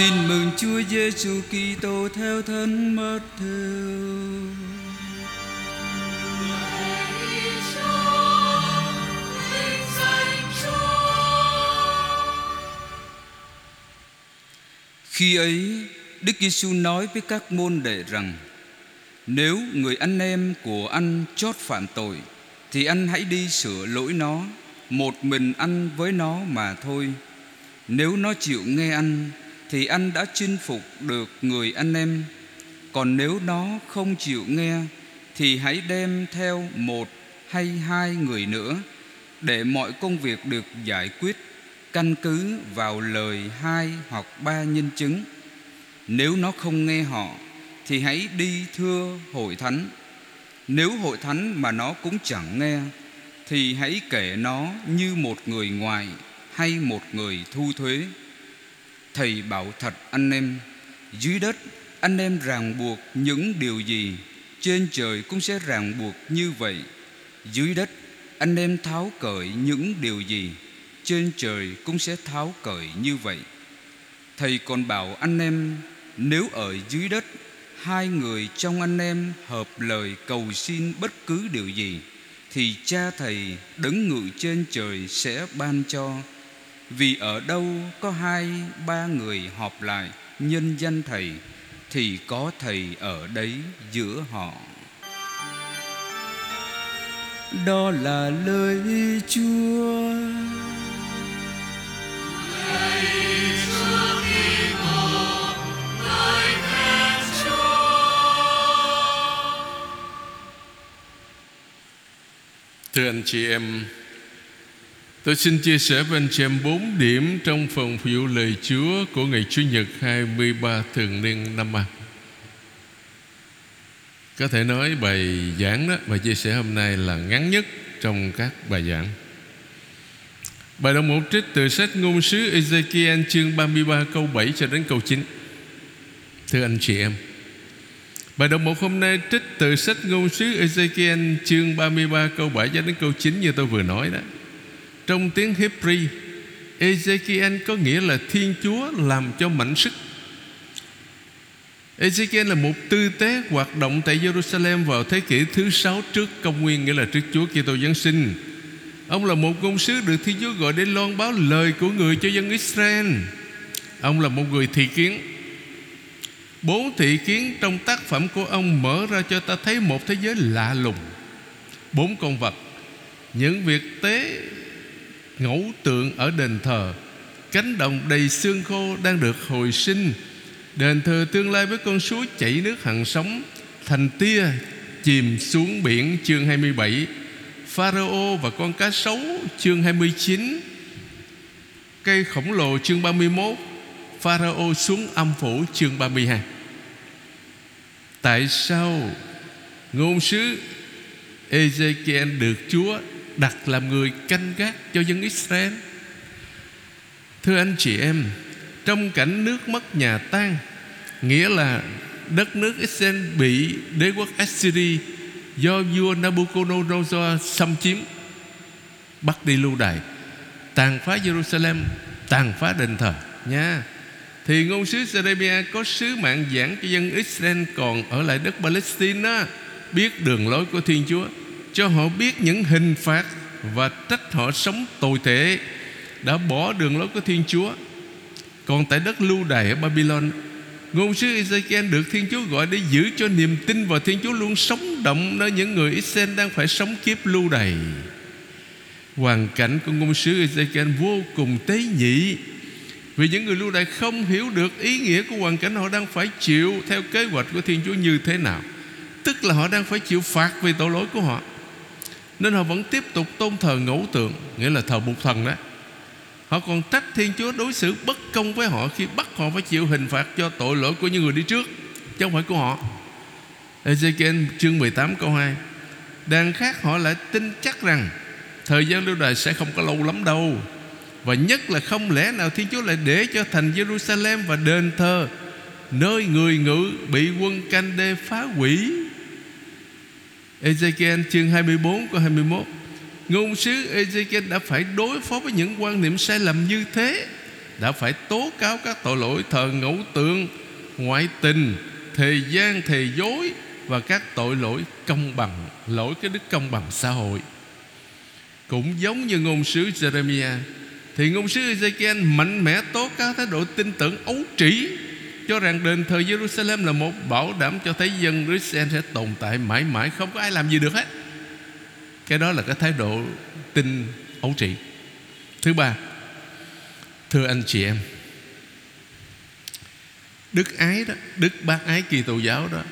Tin mừng Chúa Giêsu Kitô theo thân mất theo. Khi ấy, Đức Giêsu nói với các môn đệ rằng: Nếu người anh em của anh chót phạm tội, thì anh hãy đi sửa lỗi nó, một mình anh với nó mà thôi. Nếu nó chịu nghe anh, thì anh đã chinh phục được người anh em. Còn nếu nó không chịu nghe, thì hãy đem theo một hay hai người nữa, để mọi công việc được giải quyết căn cứ vào lời hai hoặc ba nhân chứng. Nếu nó không nghe họ thì hãy đi thưa hội thánh. Nếu hội thánh mà nó cũng chẳng nghe thì hãy kể nó như một người ngoài hay một người thu thuế thầy bảo thật anh em, dưới đất anh em ràng buộc những điều gì, trên trời cũng sẽ ràng buộc như vậy. Dưới đất anh em tháo cởi những điều gì, trên trời cũng sẽ tháo cởi như vậy. Thầy còn bảo anh em, nếu ở dưới đất, hai người trong anh em hợp lời cầu xin bất cứ điều gì, thì cha thầy đứng ngự trên trời sẽ ban cho vì ở đâu có hai, ba người họp lại nhân danh thầy, thì có thầy ở đấy giữa họ. Đó là lời chúa. Thưa anh chị em Tôi xin chia sẻ với anh chị em 4 điểm trong phần phụ lời Chúa của ngày Chủ nhật 23 thường niên năm A. Có thể nói bài giảng đó, bài chia sẻ hôm nay là ngắn nhất trong các bài giảng. Bài đồng một trích từ sách ngôn sứ Ezekiel chương 33 câu 7 cho đến câu 9. Thưa anh chị em, Bài đọc một hôm nay trích từ sách ngôn sứ Ezekiel chương 33 câu 7 cho đến câu 9 như tôi vừa nói đó. Trong tiếng Hebrew, Ezekiel có nghĩa là Thiên Chúa làm cho mạnh sức. Ezekiel là một tư tế hoạt động tại Jerusalem vào thế kỷ thứ sáu trước công nguyên nghĩa là trước Chúa Kitô giáng sinh. Ông là một công sứ được Thiên Chúa gọi để loan báo lời của người cho dân Israel. Ông là một người thị kiến Bốn thị kiến trong tác phẩm của ông mở ra cho ta thấy một thế giới lạ lùng Bốn con vật Những việc tế ngẫu tượng ở đền thờ. Cánh đồng đầy xương khô đang được hồi sinh. Đền thờ tương lai với con suối chảy nước hằng sống, Thành tia chìm xuống biển chương 27 Pharaoh và con cá sấu chương 29 Cây khổng lồ chương 31 Pharaoh xuống âm phủ chương 32 Tại sao Ngôn sứ Ezekiel được Chúa đặt làm người canh gác cho dân Israel. Thưa anh chị em Trong cảnh nước mất nhà tan Nghĩa là đất nước Israel bị đế quốc Assyria Do vua Nabucodonosor xâm chiếm Bắt đi lưu đày Tàn phá Jerusalem Tàn phá đền thờ nha. Thì ngôn sứ Jeremia có sứ mạng giảng cho dân Israel còn ở lại đất Palestine đó, biết đường lối của Thiên Chúa cho họ biết những hình phạt và trách họ sống tồi tệ đã bỏ đường lối của Thiên Chúa còn tại đất lưu đày ở Babylon, Ngôn sứ Ezekiel được Thiên Chúa gọi để giữ cho niềm tin vào Thiên Chúa luôn sống động nơi những người Israel đang phải sống kiếp lưu đày. Hoàn cảnh của ngôn sứ Ezekiel vô cùng tế nhị, vì những người lưu đày không hiểu được ý nghĩa của hoàn cảnh họ đang phải chịu theo kế hoạch của Thiên Chúa như thế nào. Tức là họ đang phải chịu phạt vì tội lỗi của họ. Nên họ vẫn tiếp tục tôn thờ ngẫu tượng, nghĩa là thờ bụt thần đó. Họ còn trách Thiên Chúa đối xử bất công với họ khi bắt họ phải chịu hình phạt cho tội lỗi của những người đi trước, chứ không phải của họ. Ezekiel chương 18 câu 2 Đàn khác họ lại tin chắc rằng Thời gian lưu đày sẽ không có lâu lắm đâu và nhất là không lẽ nào Thiên Chúa lại để cho thành Jerusalem và đền thờ Nơi người ngự bị quân canh đê phá hủy Ezekiel chương 24 câu 21 Ngôn sứ Ezekiel đã phải đối phó với những quan niệm sai lầm như thế, đã phải tố cáo các tội lỗi thờ ngẫu tượng, ngoại tình thời gian, thề dối và các tội lỗi công bằng, lỗi cái đức công bằng xã hội. Cũng giống như ngôn sứ Jeremiah, thì ngôn sứ Ezekiel mạnh mẽ tố cáo thái độ tin tưởng ấu trĩ cho rằng đền thờ Jerusalem là một bảo đảm cho thấy dân Israel sẽ tồn tại mãi mãi, không có ai làm gì được hết. Cái đó là cái thái độ tin ấu trĩ. Thứ ba, thưa anh chị em, đức ái đó, đức bác ái kỳ tù giáo đó,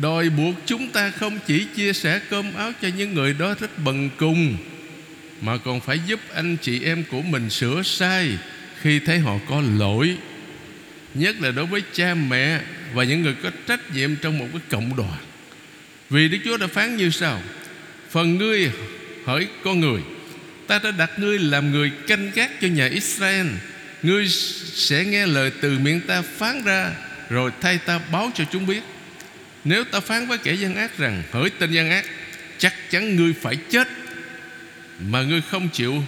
đòi buộc chúng ta không chỉ chia sẻ cơm áo cho những người đó rất bần cùng, mà còn phải giúp anh chị em của mình sửa sai khi thấy họ có lỗi nhất là đối với cha mẹ và những người có trách nhiệm trong một cái cộng đoàn. Vì Đức Chúa đã phán như sau, Phần ngươi hỡi con người, Ta đã đặt ngươi làm người canh gác cho nhà Israel. Ngươi sẽ nghe lời từ miệng ta phán ra, Rồi thay ta báo cho chúng biết. Nếu ta phán với kẻ gian ác rằng, Hỡi tên gian ác, Chắc chắn ngươi phải chết, Mà ngươi không chịu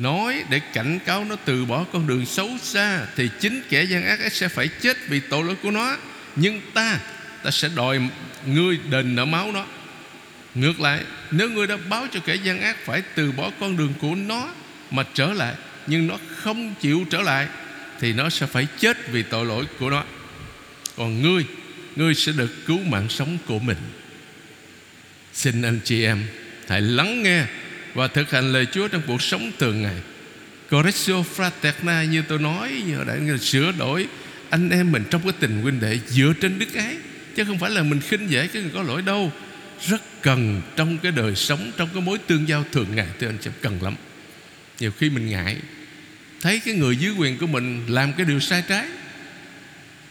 Nói để cảnh cáo nó từ bỏ con đường xấu xa, Thì chính kẻ gian ác ấy sẽ phải chết vì tội lỗi của nó. Nhưng ta Ta sẽ đòi ngươi đền nợ máu nó. Ngược lại, Nếu ngươi đã báo cho kẻ gian ác Phải từ bỏ con đường của nó Mà trở lại, Nhưng nó không chịu trở lại, Thì nó sẽ phải chết vì tội lỗi của nó. Còn ngươi Ngươi sẽ được cứu mạng sống của mình. Xin anh chị em, Hãy lắng nghe và thực hành lời Chúa trong cuộc sống thường ngày. Correctio fraterna như tôi nói, như đã sửa đổi, anh em mình trong cái tình huynh đệ dựa trên đức ái, chứ không phải là mình khinh dễ cái người có lỗi đâu. Rất cần trong cái đời sống, trong cái mối tương giao thường ngày thì anh sẽ cần lắm. Nhiều khi mình ngại, thấy cái người dưới quyền của mình làm cái điều sai trái.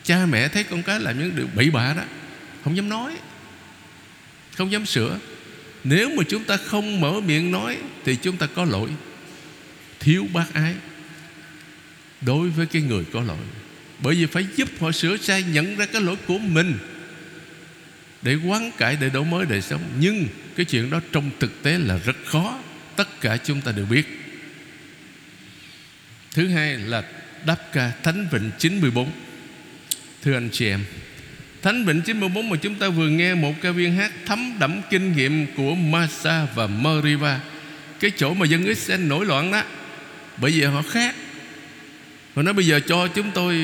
Cha mẹ thấy con cái làm những điều bậy bạ đó, không dám nói, không dám sửa nếu mà chúng ta không mở miệng nói, thì chúng ta có lỗi. Thiếu bác ái. Đối với cái người có lỗi. Bởi vì phải giúp họ sửa sai, nhận ra cái lỗi của mình để quán cải, để đổi mới đời sống. Nhưng cái chuyện đó trong thực tế là rất khó. Tất cả chúng ta đều biết. Thứ hai là đáp ca thánh vịnh 94 thưa anh chị em Thánh Vịnh 94 mà chúng ta vừa nghe một ca viên hát thấm đẫm kinh nghiệm của Masa và Meriva Cái chỗ mà dân Israel nổi loạn đó, Bởi vì họ khác Họ nói bây giờ cho chúng tôi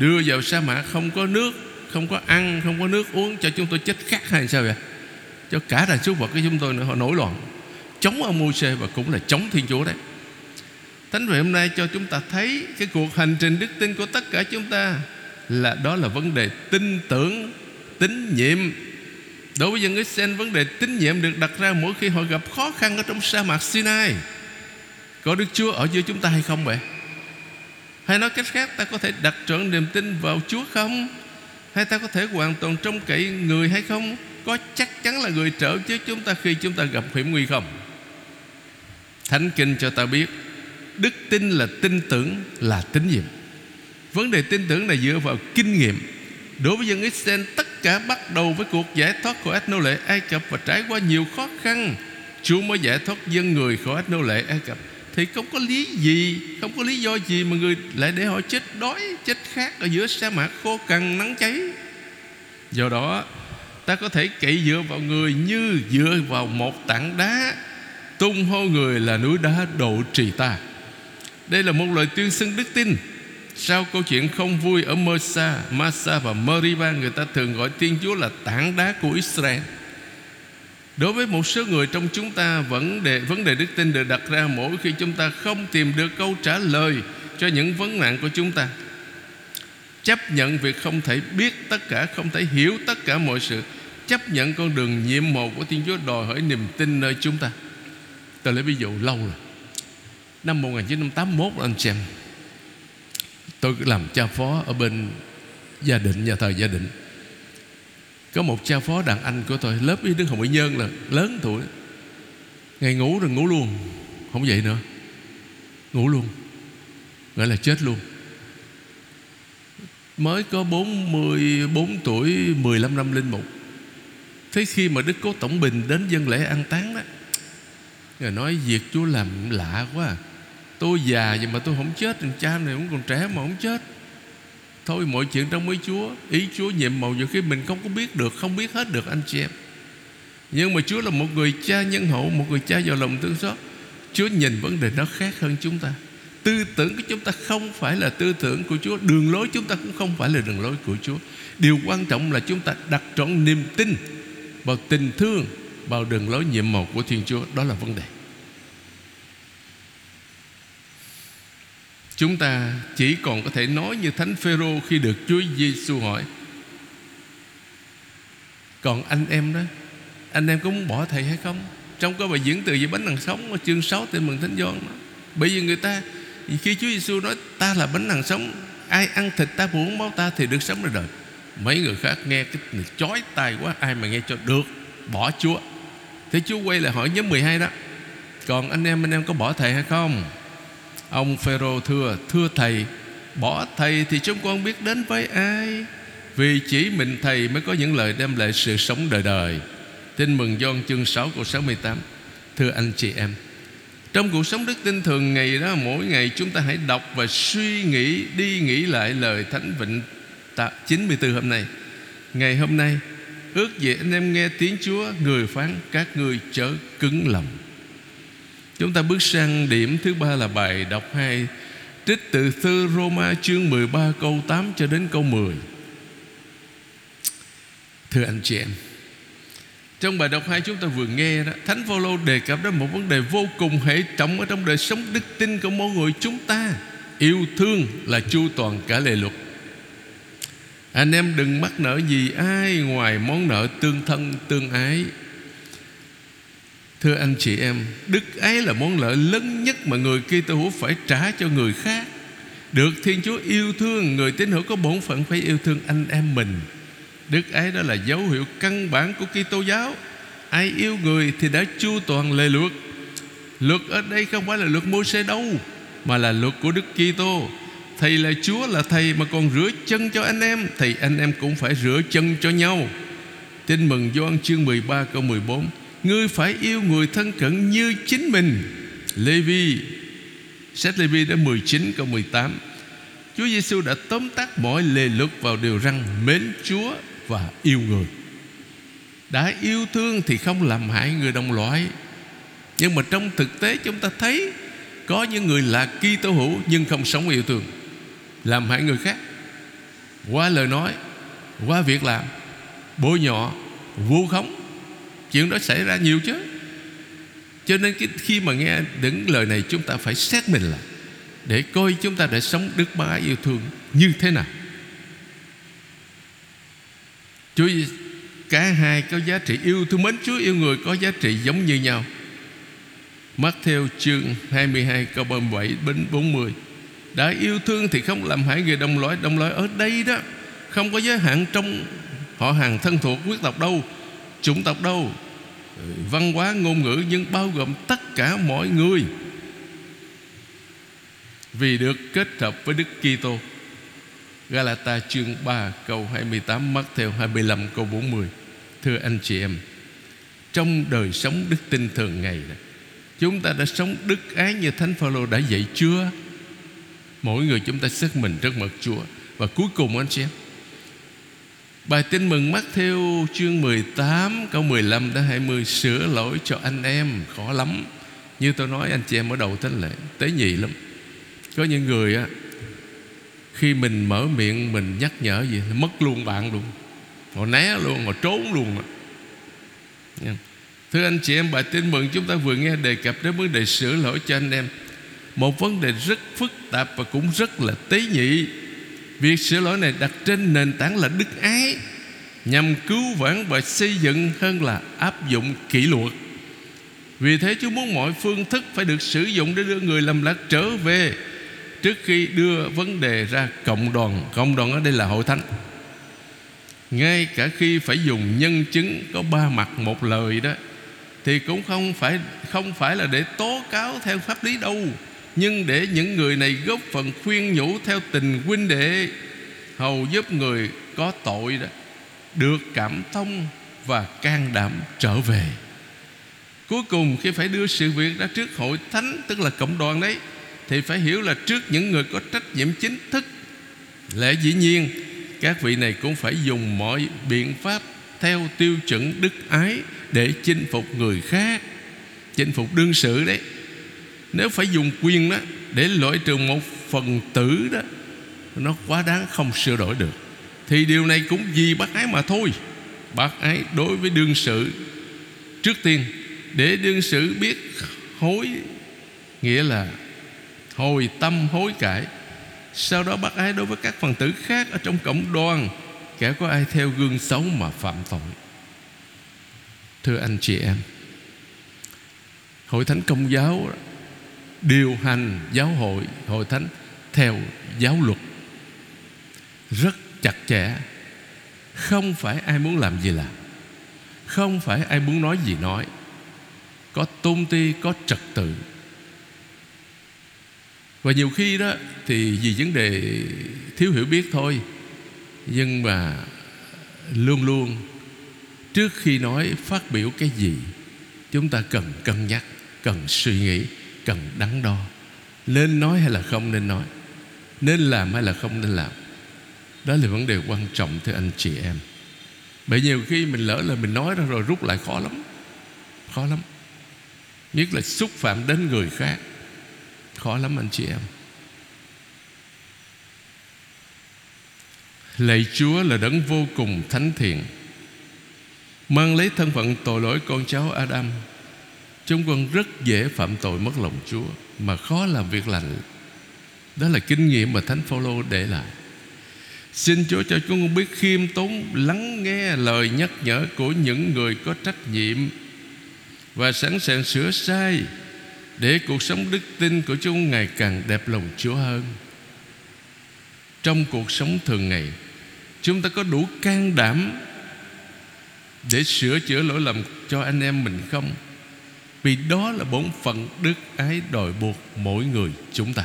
đưa vào sa mạc, không có nước, không có ăn, không có nước uống, cho chúng tôi chết khát hay sao vậy? Cho cả đàn súc vật của chúng tôi nữa, họ nổi loạn. Chống ông Môi-se và cũng là chống Thiên Chúa đấy. Thánh vậy hôm nay cho chúng ta thấy cái cuộc hành trình đức tin của tất cả chúng ta là đó là vấn đề tin tưởng, tín nhiệm. Đối với dân Israel, vấn đề tín nhiệm được đặt ra mỗi khi họ gặp khó khăn ở trong sa mạc Sinai. Có Đức Chúa ở giữa chúng ta hay không vậy? Hay nói cách khác, ta có thể đặt trọn niềm tin vào Chúa không? Hay ta có thể hoàn toàn trông cậy người hay không? Có chắc chắn là người trợ chứ chúng ta khi chúng ta gặp hiểm nguy không? Thánh Kinh cho ta biết, Đức tin là tin tưởng, là tín nhiệm. Vấn đề tin tưởng là dựa vào kinh nghiệm. Đối với dân Israel, Tất cả bắt đầu với cuộc giải thoát khỏi ách nô lệ Ai Cập Và trải qua nhiều khó khăn. Chúa mới giải thoát dân người khỏi ách nô lệ Ai Cập. Thì không có lý gì, Không có lý do gì mà người lại để họ chết đói, Chết khát ở giữa sa mạc khô cằn, nắng cháy. Do đó, ta có thể cậy dựa vào người như dựa vào một tảng đá, tung hô người là núi đá độ trì ta. Đây là một lời tuyên xưng đức tin sau câu chuyện không vui ở Mesa, Masa và Meriba Người ta thường gọi Thiên Chúa là tảng đá của Israel. Đối với một số người trong chúng ta Vấn đề vấn đề đức tin được đặt ra Mỗi khi chúng ta không tìm được câu trả lời Cho những vấn nạn của chúng ta. Chấp nhận việc không thể biết tất cả Không thể hiểu tất cả mọi sự. Chấp nhận con đường nhiệm màu của Thiên Chúa Đòi hỏi niềm tin nơi chúng ta. Tôi lấy ví dụ lâu rồi. Năm 1981 anh xem Tôi làm cha phó ở bên gia đình, nhà thờ gia đình Có một cha phó đàn anh của tôi Lớp với Đức Hồng Mỹ Nhân là lớn tuổi. Ngày ngủ rồi ngủ luôn Không dậy nữa. Ngủ luôn Gọi là chết luôn. Mới có 44 tuổi 15 năm linh mục. Thế khi mà Đức Cố Tổng Bình đến dân lễ an táng đó người nói việc Chúa làm lạ quá à. Tôi già vậy mà tôi không chết Cha này cũng còn trẻ mà không chết. Thôi, mọi chuyện trong mấy Chúa, Ý Chúa nhiệm màu nhiều khi mình không có biết được, Không biết hết được anh chị em. Nhưng mà Chúa là một người cha nhân hậu, Một người cha giàu lòng thương xót. Chúa nhìn vấn đề nó khác hơn chúng ta. Tư tưởng của chúng ta không phải là tư tưởng của Chúa, Đường lối chúng ta cũng không phải là đường lối của Chúa. Điều quan trọng là chúng ta đặt trọn niềm tin Vào tình thương, Vào đường lối nhiệm màu của Thiên Chúa, Đó là vấn đề. Chúng ta chỉ còn có thể nói như Thánh Phêrô khi được Chúa Giêsu hỏi. Còn anh em đó, anh em có muốn bỏ thầy hay không? Trong cái bài diễn từ về bánh hàng sống ở chương 6 tên mừng Thánh Gioan đó. Bởi vì người ta khi Chúa Giêsu nói ta là bánh hàng sống, ai ăn thịt ta uống máu ta thì được sống đời đời. Mấy người khác nghe cái này chói tai quá, ai mà nghe cho được, bỏ Chúa. Thế Chúa quay lại hỏi nhóm 12 đó. Còn anh em anh em có bỏ thầy hay không? Ông Phêrô thưa Thưa thầy, Bỏ thầy thì chúng con biết đến với ai? Vì chỉ mình thầy mới có những lời đem lại sự sống đời đời. Tin mừng Gioan chương 6 câu 68 Thưa anh chị em, Trong cuộc sống đức tin thường ngày đó, Mỗi ngày chúng ta hãy đọc và suy nghĩ, Đi nghĩ lại lời Thánh Vịnh 94 hôm nay. Ngày hôm nay, Ước gì anh em nghe tiếng Chúa, Người phán các ngươi chớ cứng lòng. Chúng ta bước sang điểm thứ ba là bài đọc hai. Trích từ thư Roma chương 13 câu 8 cho đến câu 10 Thưa anh chị em, Trong bài đọc hai chúng ta vừa nghe đó, Thánh Phaolô đề cập đến một vấn đề vô cùng hệ trọng Ở trong đời sống đức tin của mỗi người chúng ta. Yêu thương là chu toàn cả lề luật. Anh em đừng mắc nợ gì ai Ngoài món nợ tương thân tương ái. Thưa anh chị em, Đức ấy là món lợi lớn nhất Mà người Kitô hữu phải trả cho người khác. Được Thiên Chúa yêu thương, Người tín hữu có bổn phận phải yêu thương anh em mình. Đức ấy đó là dấu hiệu căn bản của Kitô giáo. Ai yêu người thì đã chu toàn lề luật. Luật ở đây không phải là luật mô xe đâu, Mà là luật của Đức Kitô. Thầy là Chúa là thầy mà còn rửa chân cho anh em Thì anh em cũng phải rửa chân cho nhau. Tin mừng Gioan chương 13 câu 14 Ngươi phải yêu người thân cận như chính mình. Lê Vi Sách Lê Vi đã 19 câu 18 Chúa Giêsu đã tóm tắt mọi lề luật vào điều rằng Mến Chúa và yêu người. Đã yêu thương thì không làm hại người đồng loại. Nhưng mà trong thực tế chúng ta thấy Có những người là Kitô hữu Nhưng không sống yêu thương. Làm hại người khác. Qua lời nói, Qua việc làm Bôi nhọ Vu khống Chuyện đó xảy ra nhiều chứ. Cho nên khi mà nghe những lời này, Chúng ta phải xét mình lại Để coi chúng ta đã sống đức ba yêu thương Như thế nào. Chúa Cả hai có giá trị yêu thương mến Chúa, yêu người có giá trị giống như nhau. Matthew theo chương 22 câu 37 đến 40 Đã yêu thương thì không làm hại người đồng loại Đồng loại ở đây đó. Không có giới hạn trong họ hàng thân thuộc quyết tộc đâu chủng tộc đâu văn hóa ngôn ngữ nhưng bao gồm tất cả mọi người vì được kết hợp với Đức Kitô. Galata chương 3 câu 28 mắc theo 25 câu 40. Thưa anh chị em, trong đời sống đức tin thường ngày này, chúng ta đã sống đức ái như Thánh Phaolô đã dạy chưa? Mỗi người chúng ta xét mình trước mặt Chúa và cuối cùng anh chị em Bài tin mừng mắt theo chương 18 câu 15 đến 20 Sửa lỗi cho anh em khó lắm. Như tôi nói anh chị em ở đầu thánh lễ Tế nhị lắm. Có những người á Khi mình mở miệng mình nhắc nhở gì Mất luôn bạn luôn Họ né luôn, họ trốn luôn Thưa anh chị em Bài tin mừng chúng ta vừa nghe đề cập đến vấn đề sửa lỗi cho anh em. Một vấn đề rất phức tạp Và cũng rất là tế nhị. Việc sửa lỗi này đặt trên nền tảng là đức ái. Nhằm cứu vãn và xây dựng hơn là áp dụng kỷ luật. Vì thế Chúa muốn mọi phương thức phải được sử dụng Để đưa người làm lạc trở về Trước khi đưa vấn đề ra cộng đoàn. Cộng đoàn ở đây là hội thánh. Ngay cả khi phải dùng nhân chứng Có ba mặt một lời đó, Thì cũng không phải không phải là để tố cáo theo pháp lý đâu nhưng để những người này góp phần khuyên nhủ theo tình huynh đệ, hầu giúp người có tội đó, được cảm thông và can đảm trở về. Cuối cùng, khi phải đưa sự việc ra trước hội thánh, tức là cộng đoàn đấy, Thì phải hiểu là trước những người có trách nhiệm chính thức, Lẽ dĩ nhiên, Các vị này cũng phải dùng mọi biện pháp Theo tiêu chuẩn đức ái Để chinh phục người khác, Chinh phục đương sự đấy. Nếu phải dùng quyền đó, Để loại trừ một phần tử đó, Nó quá đáng không sửa đổi được. Thì điều này cũng vì bác ái mà thôi. Bác ái đối với đương sự. Trước tiên, Để đương sự biết hối, Nghĩa là hồi tâm hối cải. Sau đó bác ái đối với các phần tử khác Ở trong cộng đoàn, Kẻ có ai theo gương xấu mà phạm tội. Thưa anh chị em, Hội thánh công giáo Điều hành giáo hội Hội thánh theo giáo luật Rất chặt chẽ. Không phải ai muốn làm gì làm Không phải ai muốn nói gì nói. Có tôn ti, có trật tự. Và nhiều khi đó Thì vì vấn đề thiếu hiểu biết thôi Nhưng mà Luôn luôn Trước khi nói phát biểu cái gì Chúng ta cần cân nhắc Cần suy nghĩ. Cần đắn đo. Nên nói hay là không nên nói? Nên làm hay là không nên làm? Đó là vấn đề quan trọng, thưa anh chị em. Bởi nhiều khi mình lỡ là mình nói ra rồi rút lại khó lắm. Khó lắm. Nhất là xúc phạm đến người khác. Khó lắm anh chị em. Lạy Chúa là đấng vô cùng thánh thiện, Mang lấy thân phận tội lỗi con cháu Adam Chúng con rất dễ phạm tội mất lòng Chúa, Mà khó làm việc lành. Đó là kinh nghiệm mà Thánh Phaolô để lại. Xin Chúa cho chúng con biết khiêm tốn, Lắng nghe lời nhắc nhở Của những người có trách nhiệm Và sẵn sàng sửa sai Để cuộc sống đức tin của chúng Ngày càng đẹp lòng Chúa hơn. Trong cuộc sống thường ngày, Chúng ta có đủ can đảm Để sửa chữa lỗi lầm cho anh em mình không? Vì đó là bổn phận đức ái đòi buộc mỗi người chúng ta.